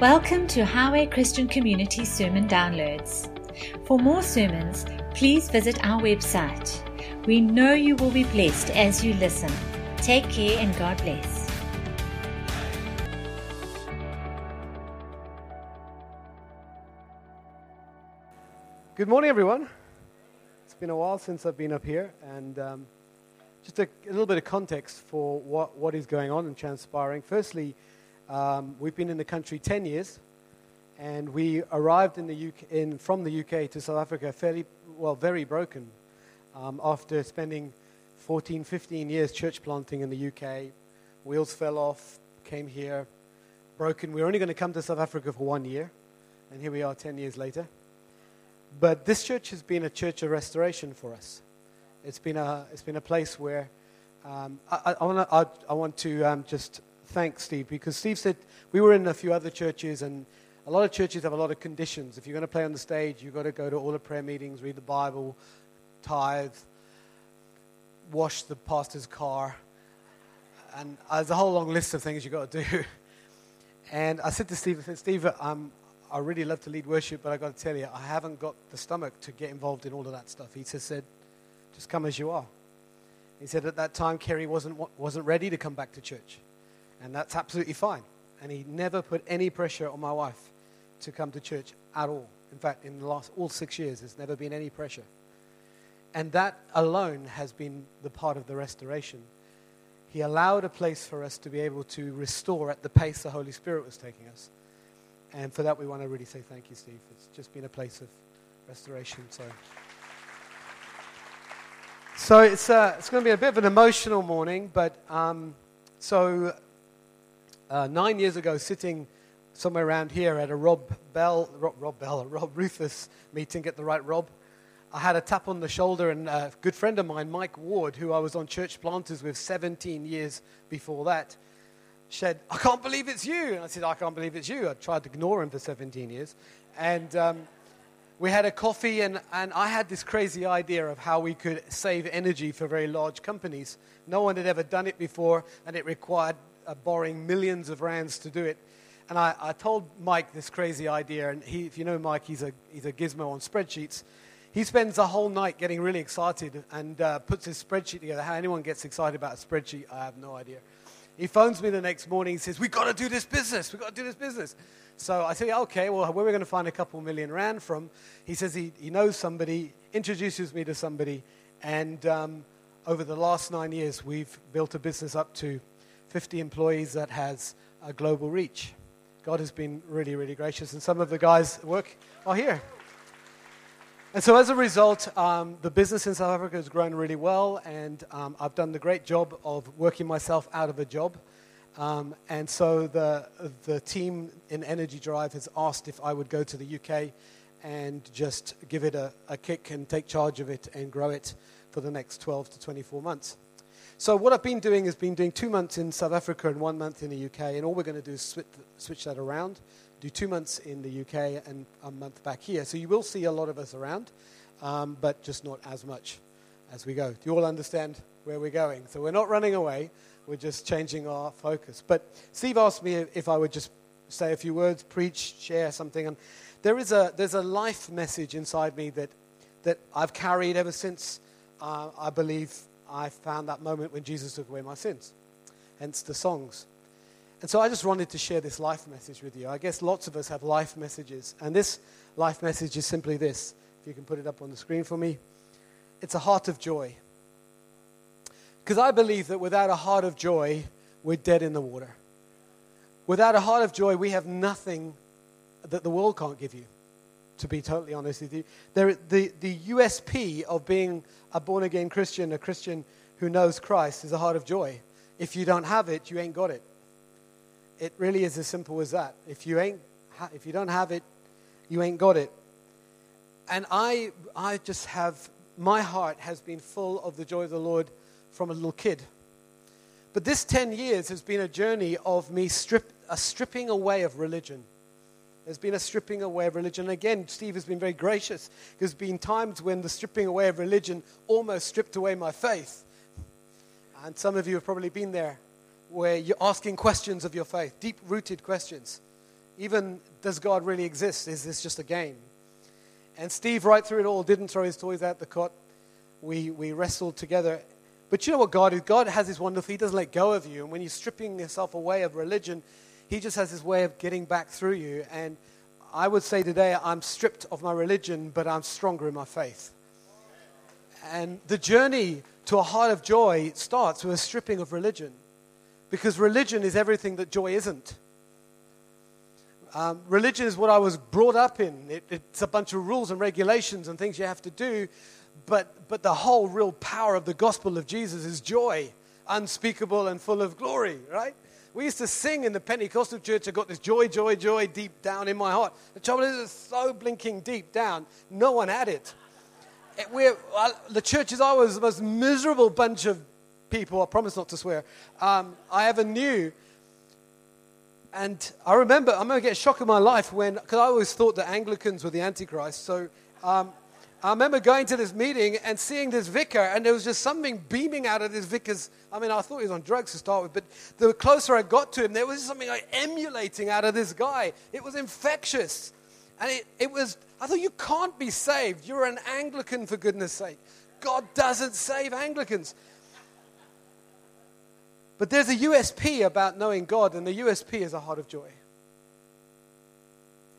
Welcome to Highway Christian Community Sermon Downloads. For more sermons, please visit our website. We know you will be blessed as you listen. Take care and God bless. Good morning, everyone. It's been a while since I've been up here, and um, just a, a, little bit of context for what, what is going on and transpiring. Firstly, um, we've been in the country 10 years, and we arrived in the UK, in, from the UK to South Africa fairly, well, very broken um, after spending 14, 15 years church planting in the UK. Wheels fell off, came here, broken. We were only going to come to South Africa for one year, and here we are 10 years later. But this church has been a church of restoration for us. It's been a, it's been a place where um, I, I, wanna, I, I, want to um, just thank Steve because Steve said we were in a few other churches, and a lot of churches have a lot of conditions. If you're going to play on the stage, you've got to go to all the prayer meetings, read the Bible, tithe, wash the pastor's car, and uh, there's a whole long list of things you've got to do. And I said to Steve, I said, Steve, I'm, I really love to lead worship, but I've got to tell you, I haven't got the stomach to get involved in all of that stuff. He just said, just come as you are. He said at that time, Kerry wasn't, wasn't ready to come back to church. And that's absolutely fine. And he never put any pressure on my wife to come to church at all. In fact, in the last all six years, there's never been any pressure. And that alone has been the part of the restoration. He allowed a place for us to be able to restore at the pace the Holy Spirit was taking us. And for that, we want to really say thank you, Steve. It's just been a place of restoration. So, so it's, uh, it's going to be a bit of an emotional morning, but um, so uh, nine years ago, sitting somewhere around here at a Rob Bell, Rob, Rob Bell, Rob Rufus meeting, get the right Rob. I had a tap on the shoulder, and a good friend of mine, Mike Ward, who I was on church planters with 17 years before that, said, I can't believe it's you. And I said, I can't believe it's you. I tried to ignore him for 17 years. And um, we had a coffee, and, and I had this crazy idea of how we could save energy for very large companies. No one had ever done it before, and it required uh, borrowing millions of rands to do it. And I, I told Mike this crazy idea, and he, if you know Mike, he's a, he's a gizmo on spreadsheets. He spends the whole night getting really excited and uh, puts his spreadsheet together. How anyone gets excited about a spreadsheet, I have no idea. He phones me the next morning. He says, We've got to do this business. We've got to do this business. So I say, Okay, well, where are we going to find a couple million rand from? He says he, he knows somebody, introduces me to somebody, and um, over the last nine years, we've built a business up to 50 employees that has a global reach. God has been really, really gracious, and some of the guys work are here. And so, as a result, um, the business in South Africa has grown really well, and um, I've done the great job of working myself out of a job. Um, and so, the, the team in Energy Drive has asked if I would go to the UK and just give it a, a kick and take charge of it and grow it for the next 12 to 24 months. So what I've been doing is been doing two months in South Africa and one month in the UK, and all we're going to do is switch, switch that around, do two months in the UK and a month back here. So you will see a lot of us around, um, but just not as much as we go. Do you all understand where we're going? So we're not running away, we're just changing our focus. But Steve asked me if I would just say a few words, preach, share something, and there is a, there's a life message inside me that, that I've carried ever since uh, I believe I found that moment when Jesus took away my sins, hence the songs. And so I just wanted to share this life message with you. I guess lots of us have life messages, and this life message is simply this. If you can put it up on the screen for me, it's a heart of joy. Because I believe that without a heart of joy, we're dead in the water. Without a heart of joy, we have nothing that the world can't give you to be totally honest with you. There, the, the USP of being a born again Christian, a Christian who knows Christ, is a heart of joy. If you don't have it, you ain't got it. It really is as simple as that. If you, ain't, if you don't have it, you ain't got it. And I, I just have, my heart has been full of the joy of the Lord from a little kid. But this 10 years has been a journey of me strip, a stripping away of religion there's been a stripping away of religion. Again, Steve has been very gracious. There's been times when the stripping away of religion almost stripped away my faith. And some of you have probably been there where you're asking questions of your faith, deep rooted questions. Even does God really exist? Is this just a game? And Steve, right through it all, didn't throw his toys out the cot. We, we wrestled together. But you know what God is? God has this wonderful, He doesn't let go of you. And when you're stripping yourself away of religion, He just has this way of getting back through you. And I would say today, I'm stripped of my religion, but I'm stronger in my faith. And the journey to a heart of joy starts with a stripping of religion. Because religion is everything that joy isn't. Um, religion is what I was brought up in. It, it's a bunch of rules and regulations and things you have to do. But, but the whole real power of the gospel of Jesus is joy, unspeakable and full of glory, right? We used to sing in the Pentecostal church, I got this joy, joy, joy deep down in my heart. The trouble is, it's so blinking deep down, no one had it. it we're, the church is always the most miserable bunch of people, I promise not to swear, um, I ever knew. And I remember, I'm going to get a shock in my life when, because I always thought that Anglicans were the Antichrist. So um, I remember going to this meeting and seeing this vicar, and there was just something beaming out of this vicar's. I mean, I thought he was on drugs to start with, but the closer I got to him, there was something like emulating out of this guy. It was infectious. And it, it was, I thought, you can't be saved. You're an Anglican, for goodness sake. God doesn't save Anglicans. But there's a USP about knowing God, and the USP is a heart of joy.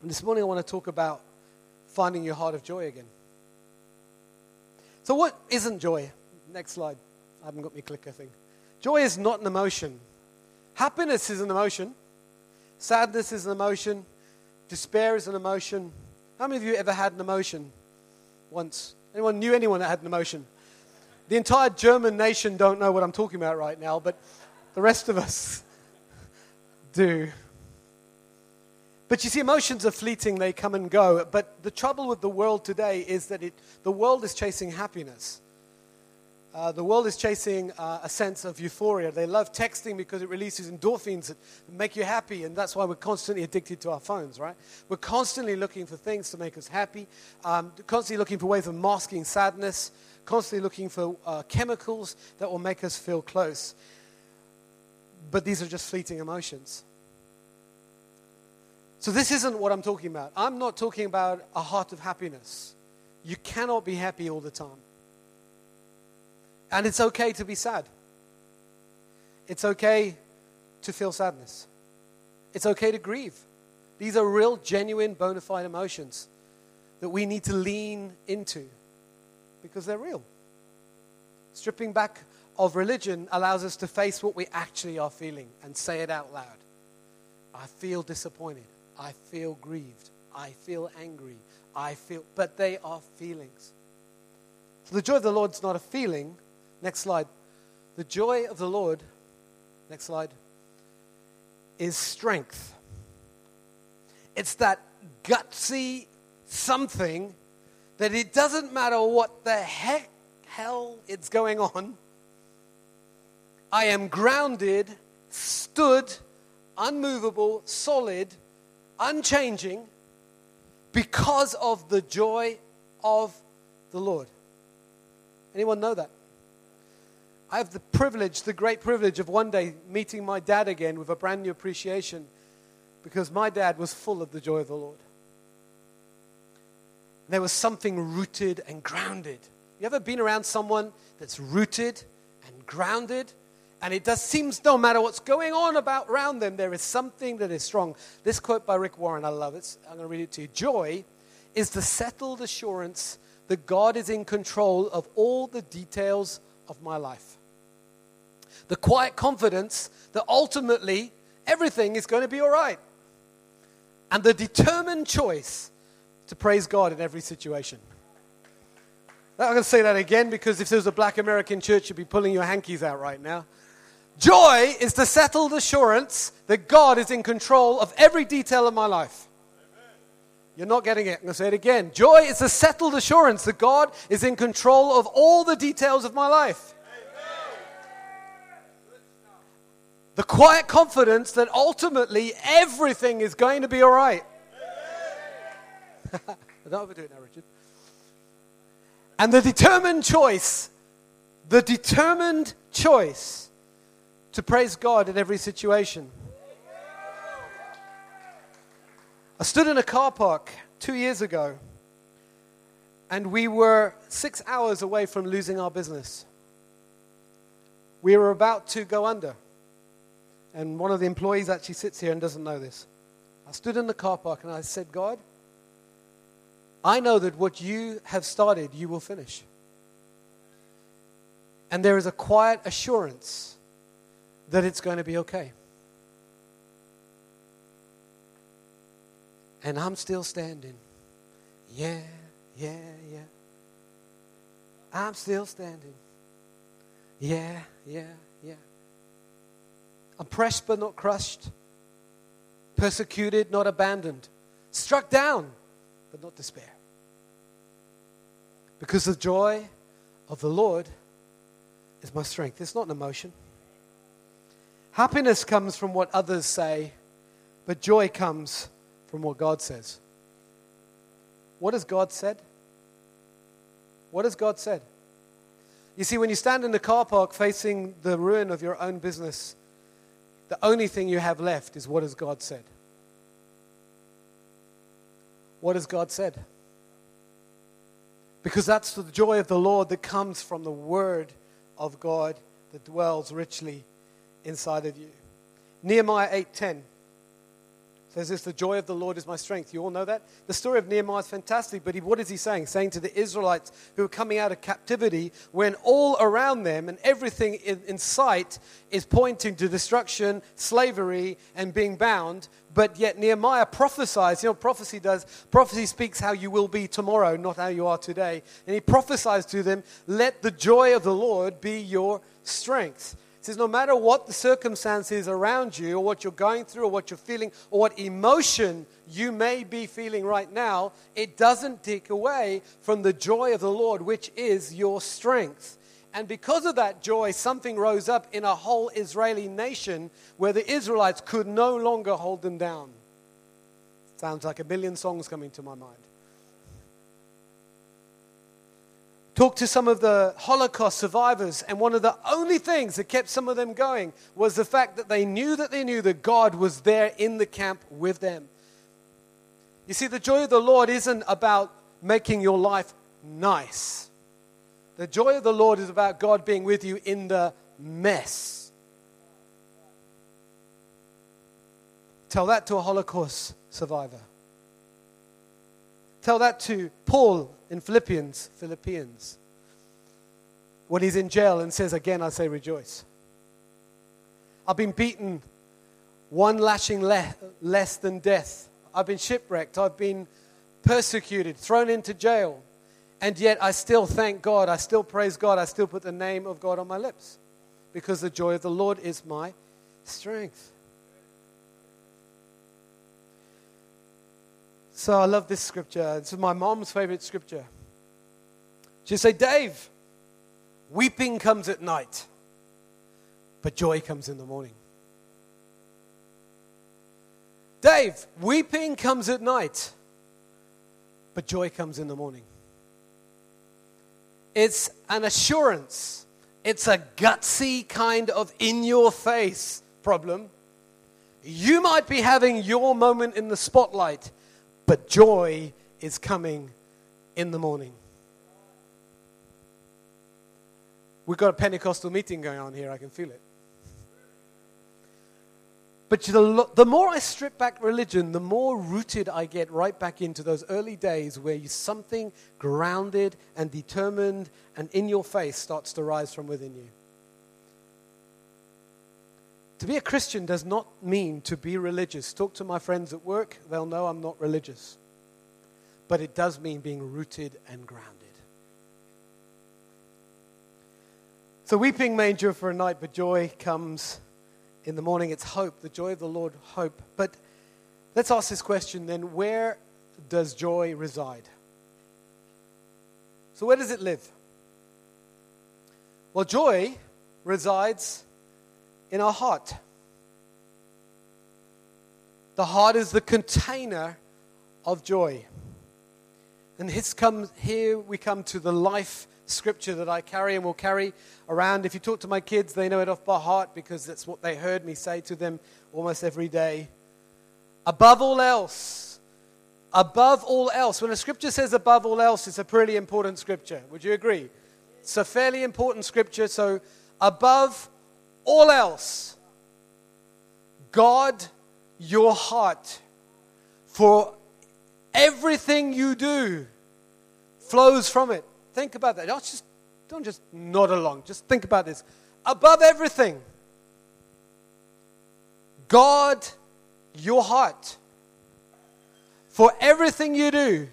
And this morning I want to talk about finding your heart of joy again. So, what isn't joy? Next slide. I haven't got my clicker thing. Joy is not an emotion. Happiness is an emotion. Sadness is an emotion. Despair is an emotion. How many of you ever had an emotion once? Anyone knew anyone that had an emotion? The entire German nation don't know what I'm talking about right now, but the rest of us do. But you see, emotions are fleeting, they come and go. But the trouble with the world today is that it, the world is chasing happiness. Uh, the world is chasing uh, a sense of euphoria. They love texting because it releases endorphins that make you happy, and that's why we're constantly addicted to our phones, right? We're constantly looking for things to make us happy, um, constantly looking for ways of masking sadness, constantly looking for uh, chemicals that will make us feel close. But these are just fleeting emotions. So, this isn't what I'm talking about. I'm not talking about a heart of happiness. You cannot be happy all the time. And it's okay to be sad. It's okay to feel sadness. It's okay to grieve. These are real, genuine, bona fide emotions that we need to lean into because they're real. Stripping back of religion allows us to face what we actually are feeling and say it out loud. I feel disappointed. I feel grieved. I feel angry. I feel, but they are feelings. So the joy of the Lord is not a feeling. Next slide. The joy of the Lord, next slide, is strength. It's that gutsy something that it doesn't matter what the heck hell it's going on. I am grounded, stood, unmovable, solid, unchanging because of the joy of the Lord. Anyone know that? I have the privilege, the great privilege of one day meeting my dad again with a brand new appreciation because my dad was full of the joy of the Lord. There was something rooted and grounded. You ever been around someone that's rooted and grounded and it does seems no matter what's going on about around them, there is something that is strong. This quote by Rick Warren, I love it. I'm going to read it to you. Joy is the settled assurance that God is in control of all the details of my life. The quiet confidence that ultimately everything is going to be all right. And the determined choice to praise God in every situation. I'm going to say that again because if there was a black American church, you'd be pulling your hankies out right now. Joy is the settled assurance that God is in control of every detail of my life. You're not getting it. I'm going to say it again. Joy is the settled assurance that God is in control of all the details of my life. The quiet confidence that ultimately everything is going to be all right. I don't overdo it now, Richard. And the determined choice, the determined choice to praise God in every situation. I stood in a car park two years ago, and we were six hours away from losing our business. We were about to go under. And one of the employees actually sits here and doesn't know this. I stood in the car park and I said, God, I know that what you have started, you will finish. And there is a quiet assurance that it's going to be okay. And I'm still standing. Yeah, yeah, yeah. I'm still standing. Yeah, yeah, yeah. I'm pressed but not crushed, persecuted, not abandoned, struck down but not despair. Because the joy of the Lord is my strength. It's not an emotion. Happiness comes from what others say, but joy comes from what God says. What has God said? What has God said? You see, when you stand in the car park facing the ruin of your own business, the only thing you have left is what has God said? What has God said? Because that's the joy of the Lord that comes from the Word of God that dwells richly inside of you. Nehemiah 8:10 says this the joy of the Lord is my strength. You all know that? The story of Nehemiah is fantastic, but he, what is he saying? Saying to the Israelites who are coming out of captivity when all around them and everything in, in sight is pointing to destruction, slavery, and being bound, but yet Nehemiah prophesies, you know, prophecy does. Prophecy speaks how you will be tomorrow, not how you are today. And he prophesies to them, let the joy of the Lord be your strength. He says, no matter what the circumstances around you, or what you're going through, or what you're feeling, or what emotion you may be feeling right now, it doesn't take away from the joy of the Lord, which is your strength. And because of that joy, something rose up in a whole Israeli nation where the Israelites could no longer hold them down. Sounds like a million songs coming to my mind. Talked to some of the Holocaust survivors, and one of the only things that kept some of them going was the fact that they knew that they knew that God was there in the camp with them. You see, the joy of the Lord isn't about making your life nice. The joy of the Lord is about God being with you in the mess. Tell that to a Holocaust survivor. Tell that to Paul in Philippians, Philippians, when he's in jail and says, Again, I say rejoice. I've been beaten one lashing le- less than death. I've been shipwrecked. I've been persecuted, thrown into jail. And yet I still thank God. I still praise God. I still put the name of God on my lips because the joy of the Lord is my strength. So I love this scripture. This is my mom's favorite scripture. She'd say, Dave, weeping comes at night, but joy comes in the morning. Dave, weeping comes at night, but joy comes in the morning. It's an assurance, it's a gutsy kind of in your face problem. You might be having your moment in the spotlight but joy is coming in the morning. We've got a Pentecostal meeting going on here, I can feel it. But the, the more I strip back religion, the more rooted I get right back into those early days where you, something grounded and determined and in your face starts to rise from within you. To be a Christian does not mean to be religious. Talk to my friends at work, they'll know I'm not religious. But it does mean being rooted and grounded. So, weeping may endure for a night, but joy comes in the morning. It's hope, the joy of the Lord, hope. But let's ask this question then where does joy reside? So, where does it live? Well, joy resides in our heart. The heart is the container of joy. And here we come to the life scripture that I carry and will carry around. If you talk to my kids, they know it off by heart because that's what they heard me say to them almost every day. Above all else, above all else. When a scripture says above all else, it's a pretty important scripture. Would you agree? It's a fairly important scripture. So, above all else, guard your heart. For everything you do flows from it. Think about that. Don't just, don't just nod along. Just think about this. Above everything, guard your heart. For everything you do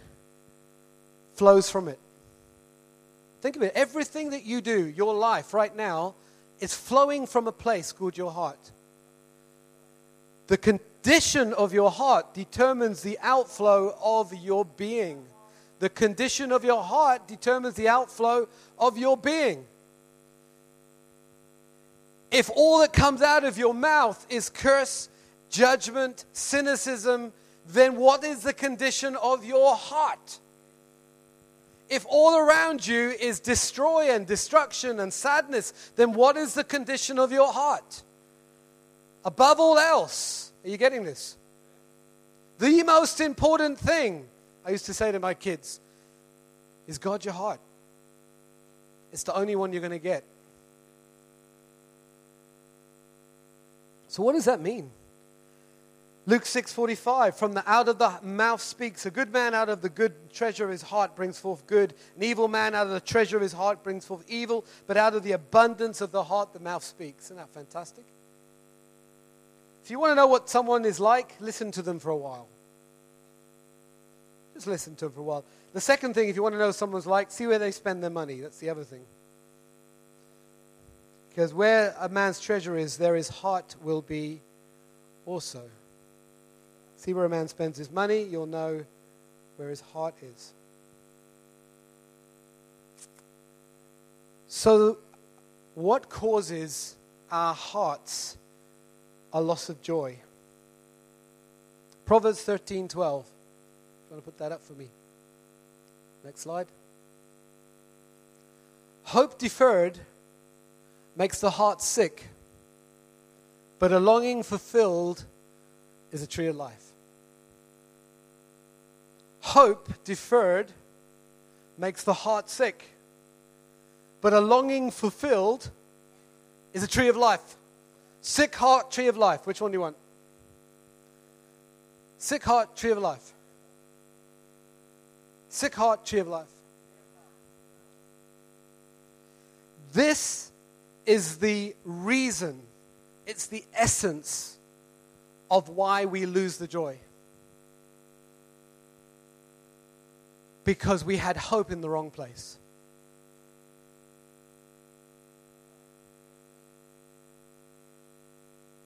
flows from it. Think of it. Everything that you do, your life right now, is flowing from a place called your heart. The condition of your heart determines the outflow of your being. The condition of your heart determines the outflow of your being. If all that comes out of your mouth is curse, judgment, cynicism, then what is the condition of your heart? If all around you is destroy and destruction and sadness, then what is the condition of your heart? Above all else, are you getting this? The most important thing, I used to say to my kids, is guard your heart. It's the only one you're going to get. So, what does that mean? Luke 6:45 from the out of the mouth speaks a good man out of the good treasure of his heart brings forth good. An evil man out of the treasure of his heart brings forth evil but out of the abundance of the heart the mouth speaks. Isn't that fantastic? If you want to know what someone is like listen to them for a while. Just listen to them for a while. The second thing if you want to know someone's like see where they spend their money. That's the other thing. Because where a man's treasure is there his heart will be also See where a man spends his money, you'll know where his heart is. So, what causes our hearts a loss of joy? Proverbs 13 12. You want to put that up for me? Next slide. Hope deferred makes the heart sick, but a longing fulfilled is a tree of life. Hope deferred makes the heart sick, but a longing fulfilled is a tree of life. Sick heart, tree of life. Which one do you want? Sick heart, tree of life. Sick heart, tree of life. This is the reason, it's the essence of why we lose the joy. Because we had hope in the wrong place.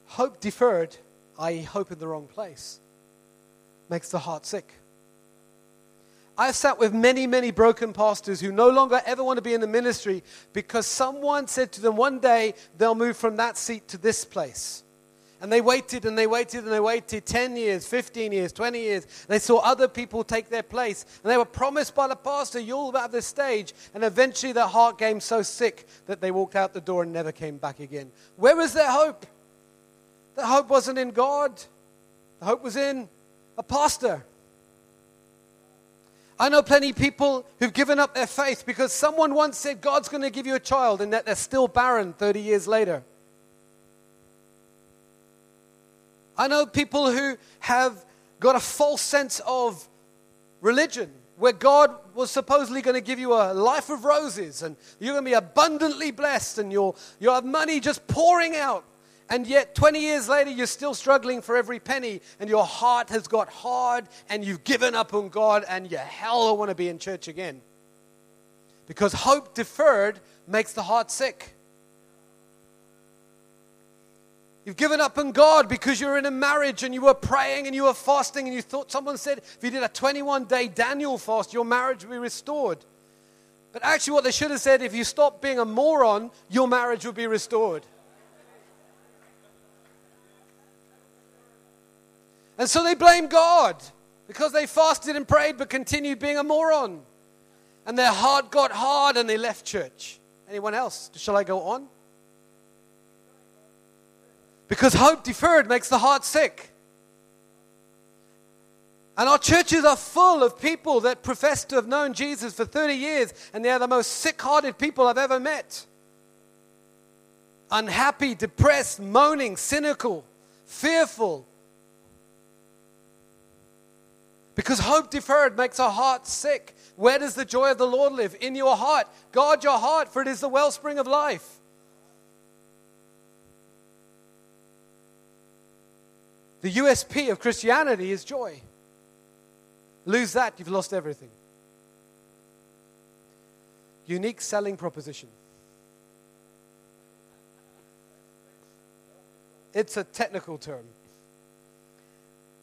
Hope deferred, i.e., hope in the wrong place, makes the heart sick. I've sat with many, many broken pastors who no longer ever want to be in the ministry because someone said to them one day they'll move from that seat to this place. And they waited and they waited and they waited 10 years, 15 years, 20 years. They saw other people take their place. And they were promised by the pastor, you'll have this stage. And eventually their heart came so sick that they walked out the door and never came back again. Where was their hope? The hope wasn't in God, the hope was in a pastor. I know plenty of people who've given up their faith because someone once said God's going to give you a child and that they're still barren 30 years later. I know people who have got a false sense of religion where God was supposedly going to give you a life of roses and you're going to be abundantly blessed and you'll, you'll have money just pouring out. And yet, 20 years later, you're still struggling for every penny, and your heart has got hard, and you've given up on God, and you hell don't want to be in church again. Because hope deferred makes the heart sick. You've given up on God because you're in a marriage and you were praying and you were fasting and you thought someone said if you did a 21 day Daniel fast, your marriage would be restored. But actually, what they should have said if you stop being a moron, your marriage will be restored. And so they blame God because they fasted and prayed but continued being a moron. And their heart got hard and they left church. Anyone else? Shall I go on? Because hope deferred makes the heart sick. And our churches are full of people that profess to have known Jesus for 30 years, and they are the most sick hearted people I've ever met. Unhappy, depressed, moaning, cynical, fearful. Because hope deferred makes our heart sick. Where does the joy of the Lord live? In your heart. Guard your heart, for it is the wellspring of life. The USP of Christianity is joy. Lose that, you've lost everything. Unique selling proposition. It's a technical term.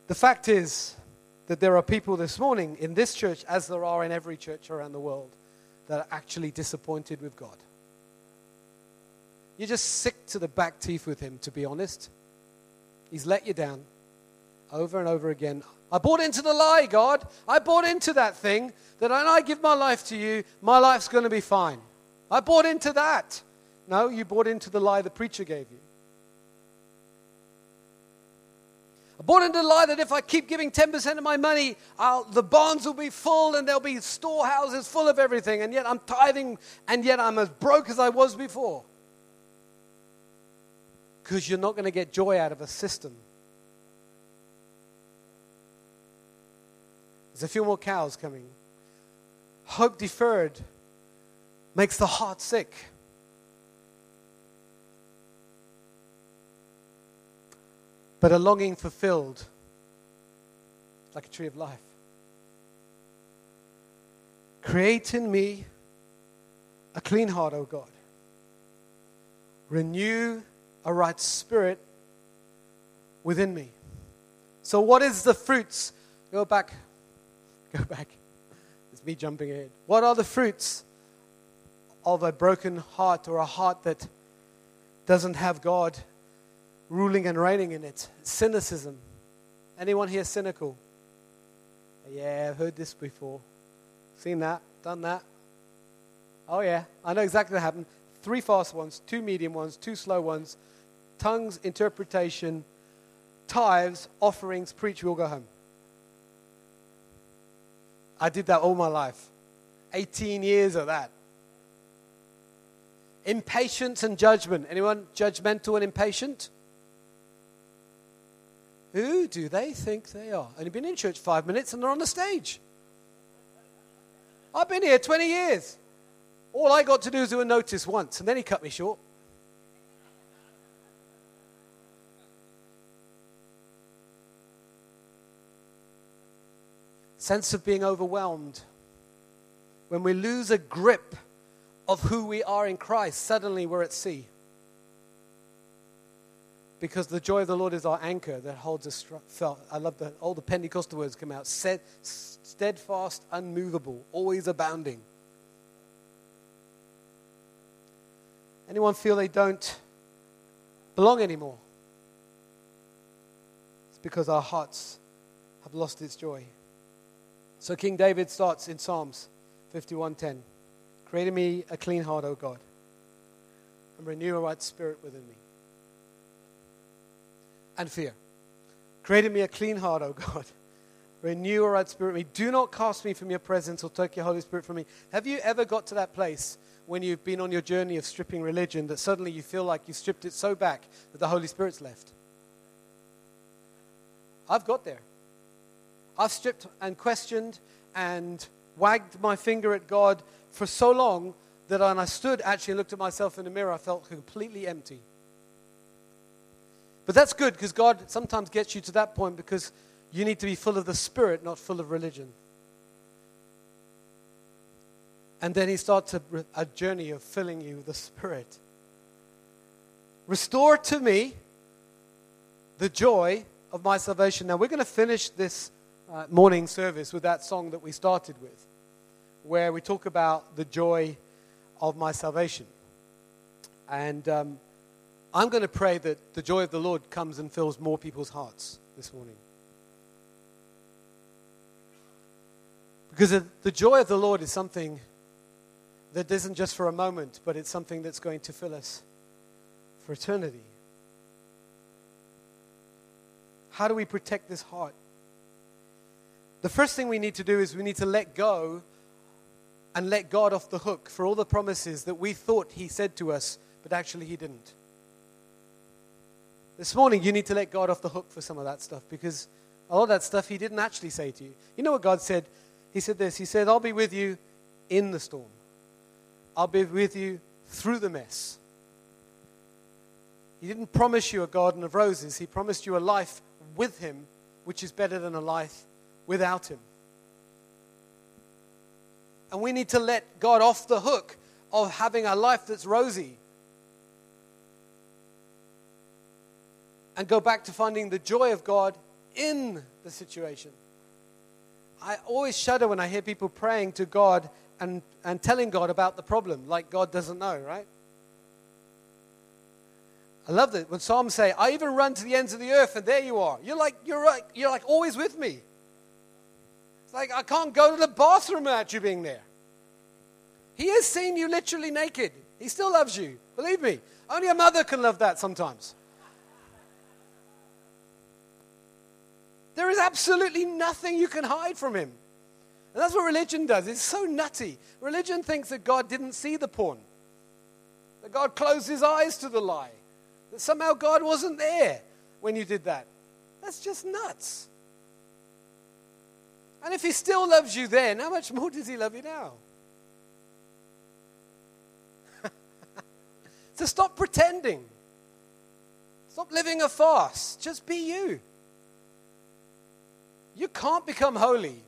The fact is that there are people this morning in this church, as there are in every church around the world, that are actually disappointed with God. You're just sick to the back teeth with Him, to be honest. He's let you down over and over again. I bought into the lie, God. I bought into that thing that when I give my life to you, my life's going to be fine. I bought into that. No, you bought into the lie the preacher gave you. I bought into the lie that if I keep giving 10% of my money, I'll, the bonds will be full and there'll be storehouses full of everything. And yet I'm tithing, and yet I'm as broke as I was before. Because you're not going to get joy out of a system There's a few more cows coming. Hope deferred makes the heart sick. But a longing fulfilled, like a tree of life. Create in me a clean heart, O God. Renew a right spirit within me. So, what is the fruits? Go back Go back. It's me jumping ahead. What are the fruits of a broken heart or a heart that doesn't have God ruling and reigning in it? Cynicism. Anyone here cynical? Yeah, I've heard this before. Seen that, done that. Oh, yeah, I know exactly what happened. Three fast ones, two medium ones, two slow ones, tongues, interpretation, tithes, offerings, preach, we'll go home. I did that all my life. 18 years of that. Impatience and judgment. Anyone judgmental and impatient? Who do they think they are? Only been in church five minutes and they're on the stage. I've been here 20 years. All I got to do is do a notice once, and then he cut me short. Sense of being overwhelmed. When we lose a grip of who we are in Christ, suddenly we're at sea. Because the joy of the Lord is our anchor that holds us. Felt. I love that all the Pentecostal words come out. Steadfast, unmovable, always abounding. Anyone feel they don't belong anymore? It's because our hearts have lost its joy. So King David starts in Psalms 51:10. Create in me a clean heart, O God, and renew a right spirit within me. And fear. Create in me a clean heart, O God. Renew a right spirit in me. Do not cast me from your presence or take your Holy Spirit from me. Have you ever got to that place when you've been on your journey of stripping religion that suddenly you feel like you stripped it so back that the Holy Spirit's left? I've got there. I've stripped and questioned and wagged my finger at God for so long that when I stood actually looked at myself in the mirror, I felt completely empty. But that's good because God sometimes gets you to that point because you need to be full of the Spirit, not full of religion. And then He starts a, a journey of filling you with the Spirit. Restore to me the joy of my salvation. Now, we're going to finish this uh, morning service with that song that we started with, where we talk about the joy of my salvation. And um, I'm going to pray that the joy of the Lord comes and fills more people's hearts this morning. Because the joy of the Lord is something that isn't just for a moment, but it's something that's going to fill us for eternity. How do we protect this heart? The first thing we need to do is we need to let go and let God off the hook for all the promises that we thought He said to us, but actually He didn't. This morning, you need to let God off the hook for some of that stuff because a lot of that stuff He didn't actually say to you. You know what God said? He said this He said, I'll be with you in the storm, I'll be with you through the mess. He didn't promise you a garden of roses, He promised you a life with Him, which is better than a life without Him. And we need to let God off the hook of having a life that's rosy and go back to finding the joy of God in the situation. I always shudder when I hear people praying to God and, and telling God about the problem, like God doesn't know, right? I love that when Psalms say, I even run to the ends of the earth, and there you are. You're like, you're like, you're like always with me. It's like I can't go to the bathroom without you being there. He has seen you literally naked. He still loves you. Believe me. Only a mother can love that sometimes. There is absolutely nothing you can hide from him. And that's what religion does. It's so nutty. Religion thinks that God didn't see the porn, that God closed his eyes to the lie, that somehow God wasn't there when you did that. That's just nuts. And if he still loves you then, how much more does he love you now? so stop pretending. Stop living a farce. Just be you. You can't become holy.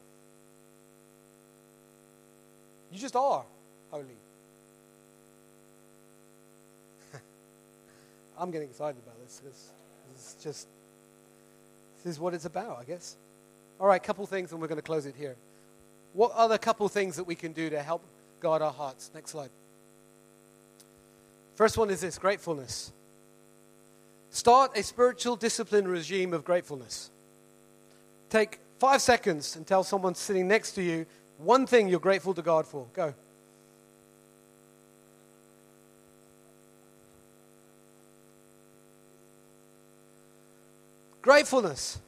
You just are holy. I'm getting excited about this because is just this is what it's about, I guess. All right, couple things, and we're going to close it here. What are the couple things that we can do to help guard our hearts? Next slide. First one is this gratefulness. Start a spiritual discipline regime of gratefulness. Take five seconds and tell someone sitting next to you one thing you're grateful to God for. Go. Gratefulness.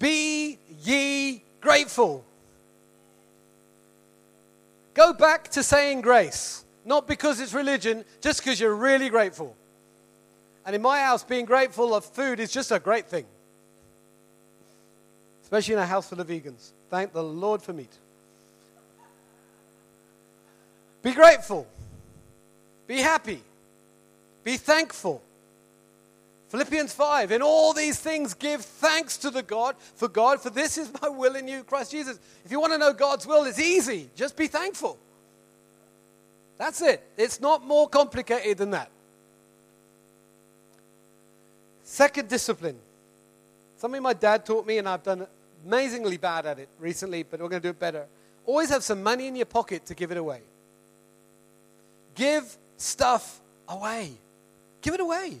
Be ye grateful. Go back to saying grace, not because it's religion, just because you're really grateful. And in my house, being grateful of food is just a great thing especially in a house full of vegans. Thank the Lord for meat. Be grateful. Be happy. Be thankful. Philippians 5, in all these things give thanks to the God, for God, for this is my will in you, Christ Jesus. If you want to know God's will, it's easy. Just be thankful. That's it. It's not more complicated than that. Second discipline. Something my dad taught me, and I've done amazingly bad at it recently, but we're going to do it better. Always have some money in your pocket to give it away. Give stuff away. Give it away.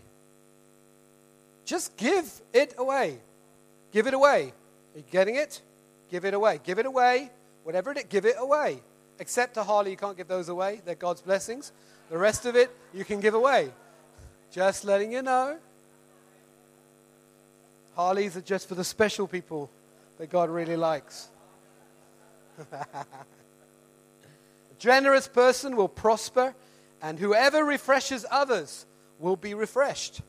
Just give it away. Give it away. Are you getting it? Give it away. Give it away. Whatever it is, give it away. Except to Harley, you can't give those away. They're God's blessings. The rest of it, you can give away. Just letting you know. Harleys are just for the special people that God really likes. a generous person will prosper, and whoever refreshes others will be refreshed.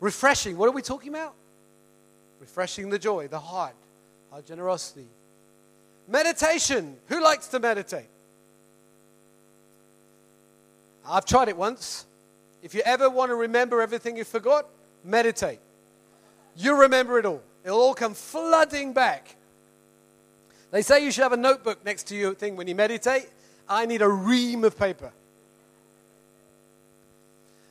Refreshing, what are we talking about? Refreshing the joy, the heart, our generosity. Meditation. Who likes to meditate? I've tried it once. If you ever want to remember everything you forgot, meditate. You remember it all. It'll all come flooding back. They say you should have a notebook next to your thing when you meditate. I need a ream of paper.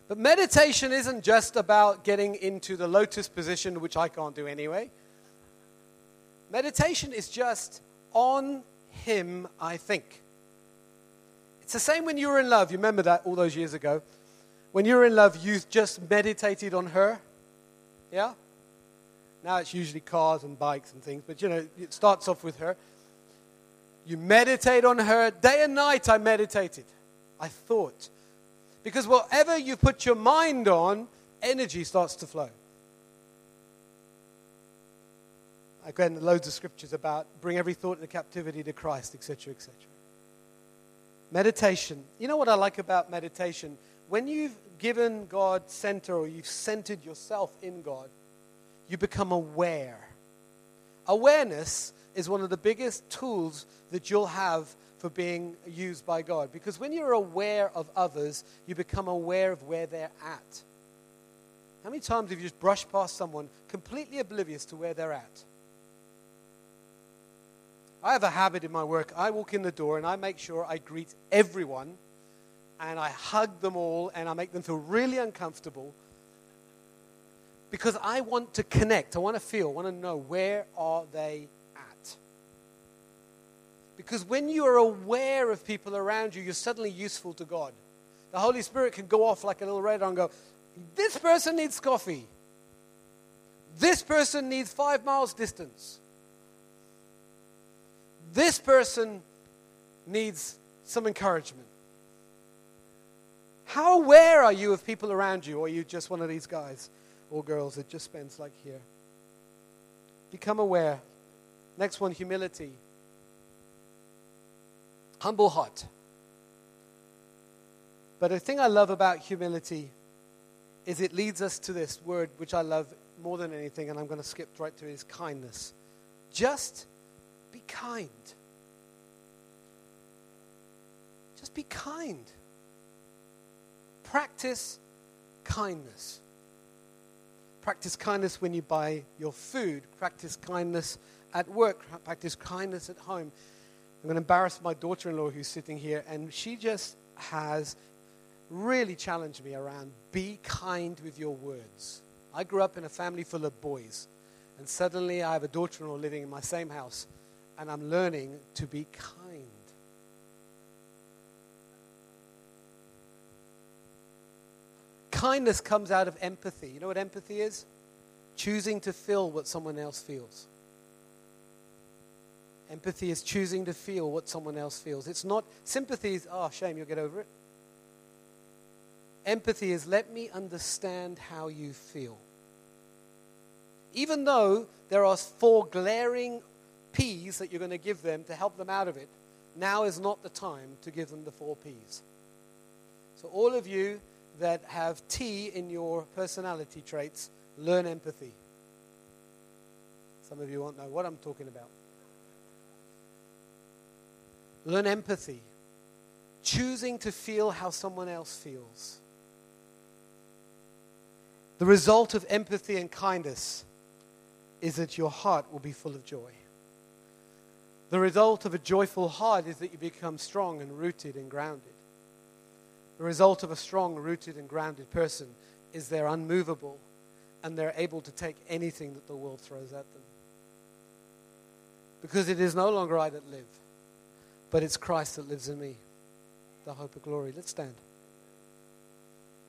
But meditation isn't just about getting into the lotus position, which I can't do anyway. Meditation is just on Him, I think. It's the same when you were in love. You remember that all those years ago? When you were in love, you just meditated on her. Yeah? Now it's usually cars and bikes and things, but you know, it starts off with her. You meditate on her. Day and night I meditated. I thought. Because whatever you put your mind on, energy starts to flow. again, loads of scriptures about bring every thought into captivity to Christ, etc., etc. Meditation. You know what I like about meditation? When you've given God center or you've centered yourself in God, you become aware. Awareness is one of the biggest tools that you'll have for being used by God. Because when you're aware of others, you become aware of where they're at. How many times have you just brushed past someone completely oblivious to where they're at? I have a habit in my work. I walk in the door and I make sure I greet everyone and I hug them all and I make them feel really uncomfortable because I want to connect. I want to feel, I want to know where are they. Because when you are aware of people around you, you're suddenly useful to God. The Holy Spirit can go off like a little radar and go, this person needs coffee. This person needs five miles distance. This person needs some encouragement. How aware are you of people around you, or are you just one of these guys or girls that just spends like here? Become aware. Next one humility. Humble heart. But the thing I love about humility is it leads us to this word, which I love more than anything, and I'm going to skip right to it, is kindness. Just be kind. Just be kind. Practice kindness. Practice kindness when you buy your food. Practice kindness at work. Practice kindness at home. I'm going to embarrass my daughter in law who's sitting here, and she just has really challenged me around be kind with your words. I grew up in a family full of boys, and suddenly I have a daughter in law living in my same house, and I'm learning to be kind. Kindness comes out of empathy. You know what empathy is? Choosing to feel what someone else feels. Empathy is choosing to feel what someone else feels. It's not sympathy is, oh, shame, you'll get over it. Empathy is let me understand how you feel. Even though there are four glaring P's that you're going to give them to help them out of it, now is not the time to give them the four P's. So, all of you that have T in your personality traits, learn empathy. Some of you won't know what I'm talking about. Learn empathy, choosing to feel how someone else feels. The result of empathy and kindness is that your heart will be full of joy. The result of a joyful heart is that you become strong and rooted and grounded. The result of a strong, rooted, and grounded person is they're unmovable and they're able to take anything that the world throws at them. Because it is no longer I that live, but it's Christ that lives in me, the hope of glory. Let's stand.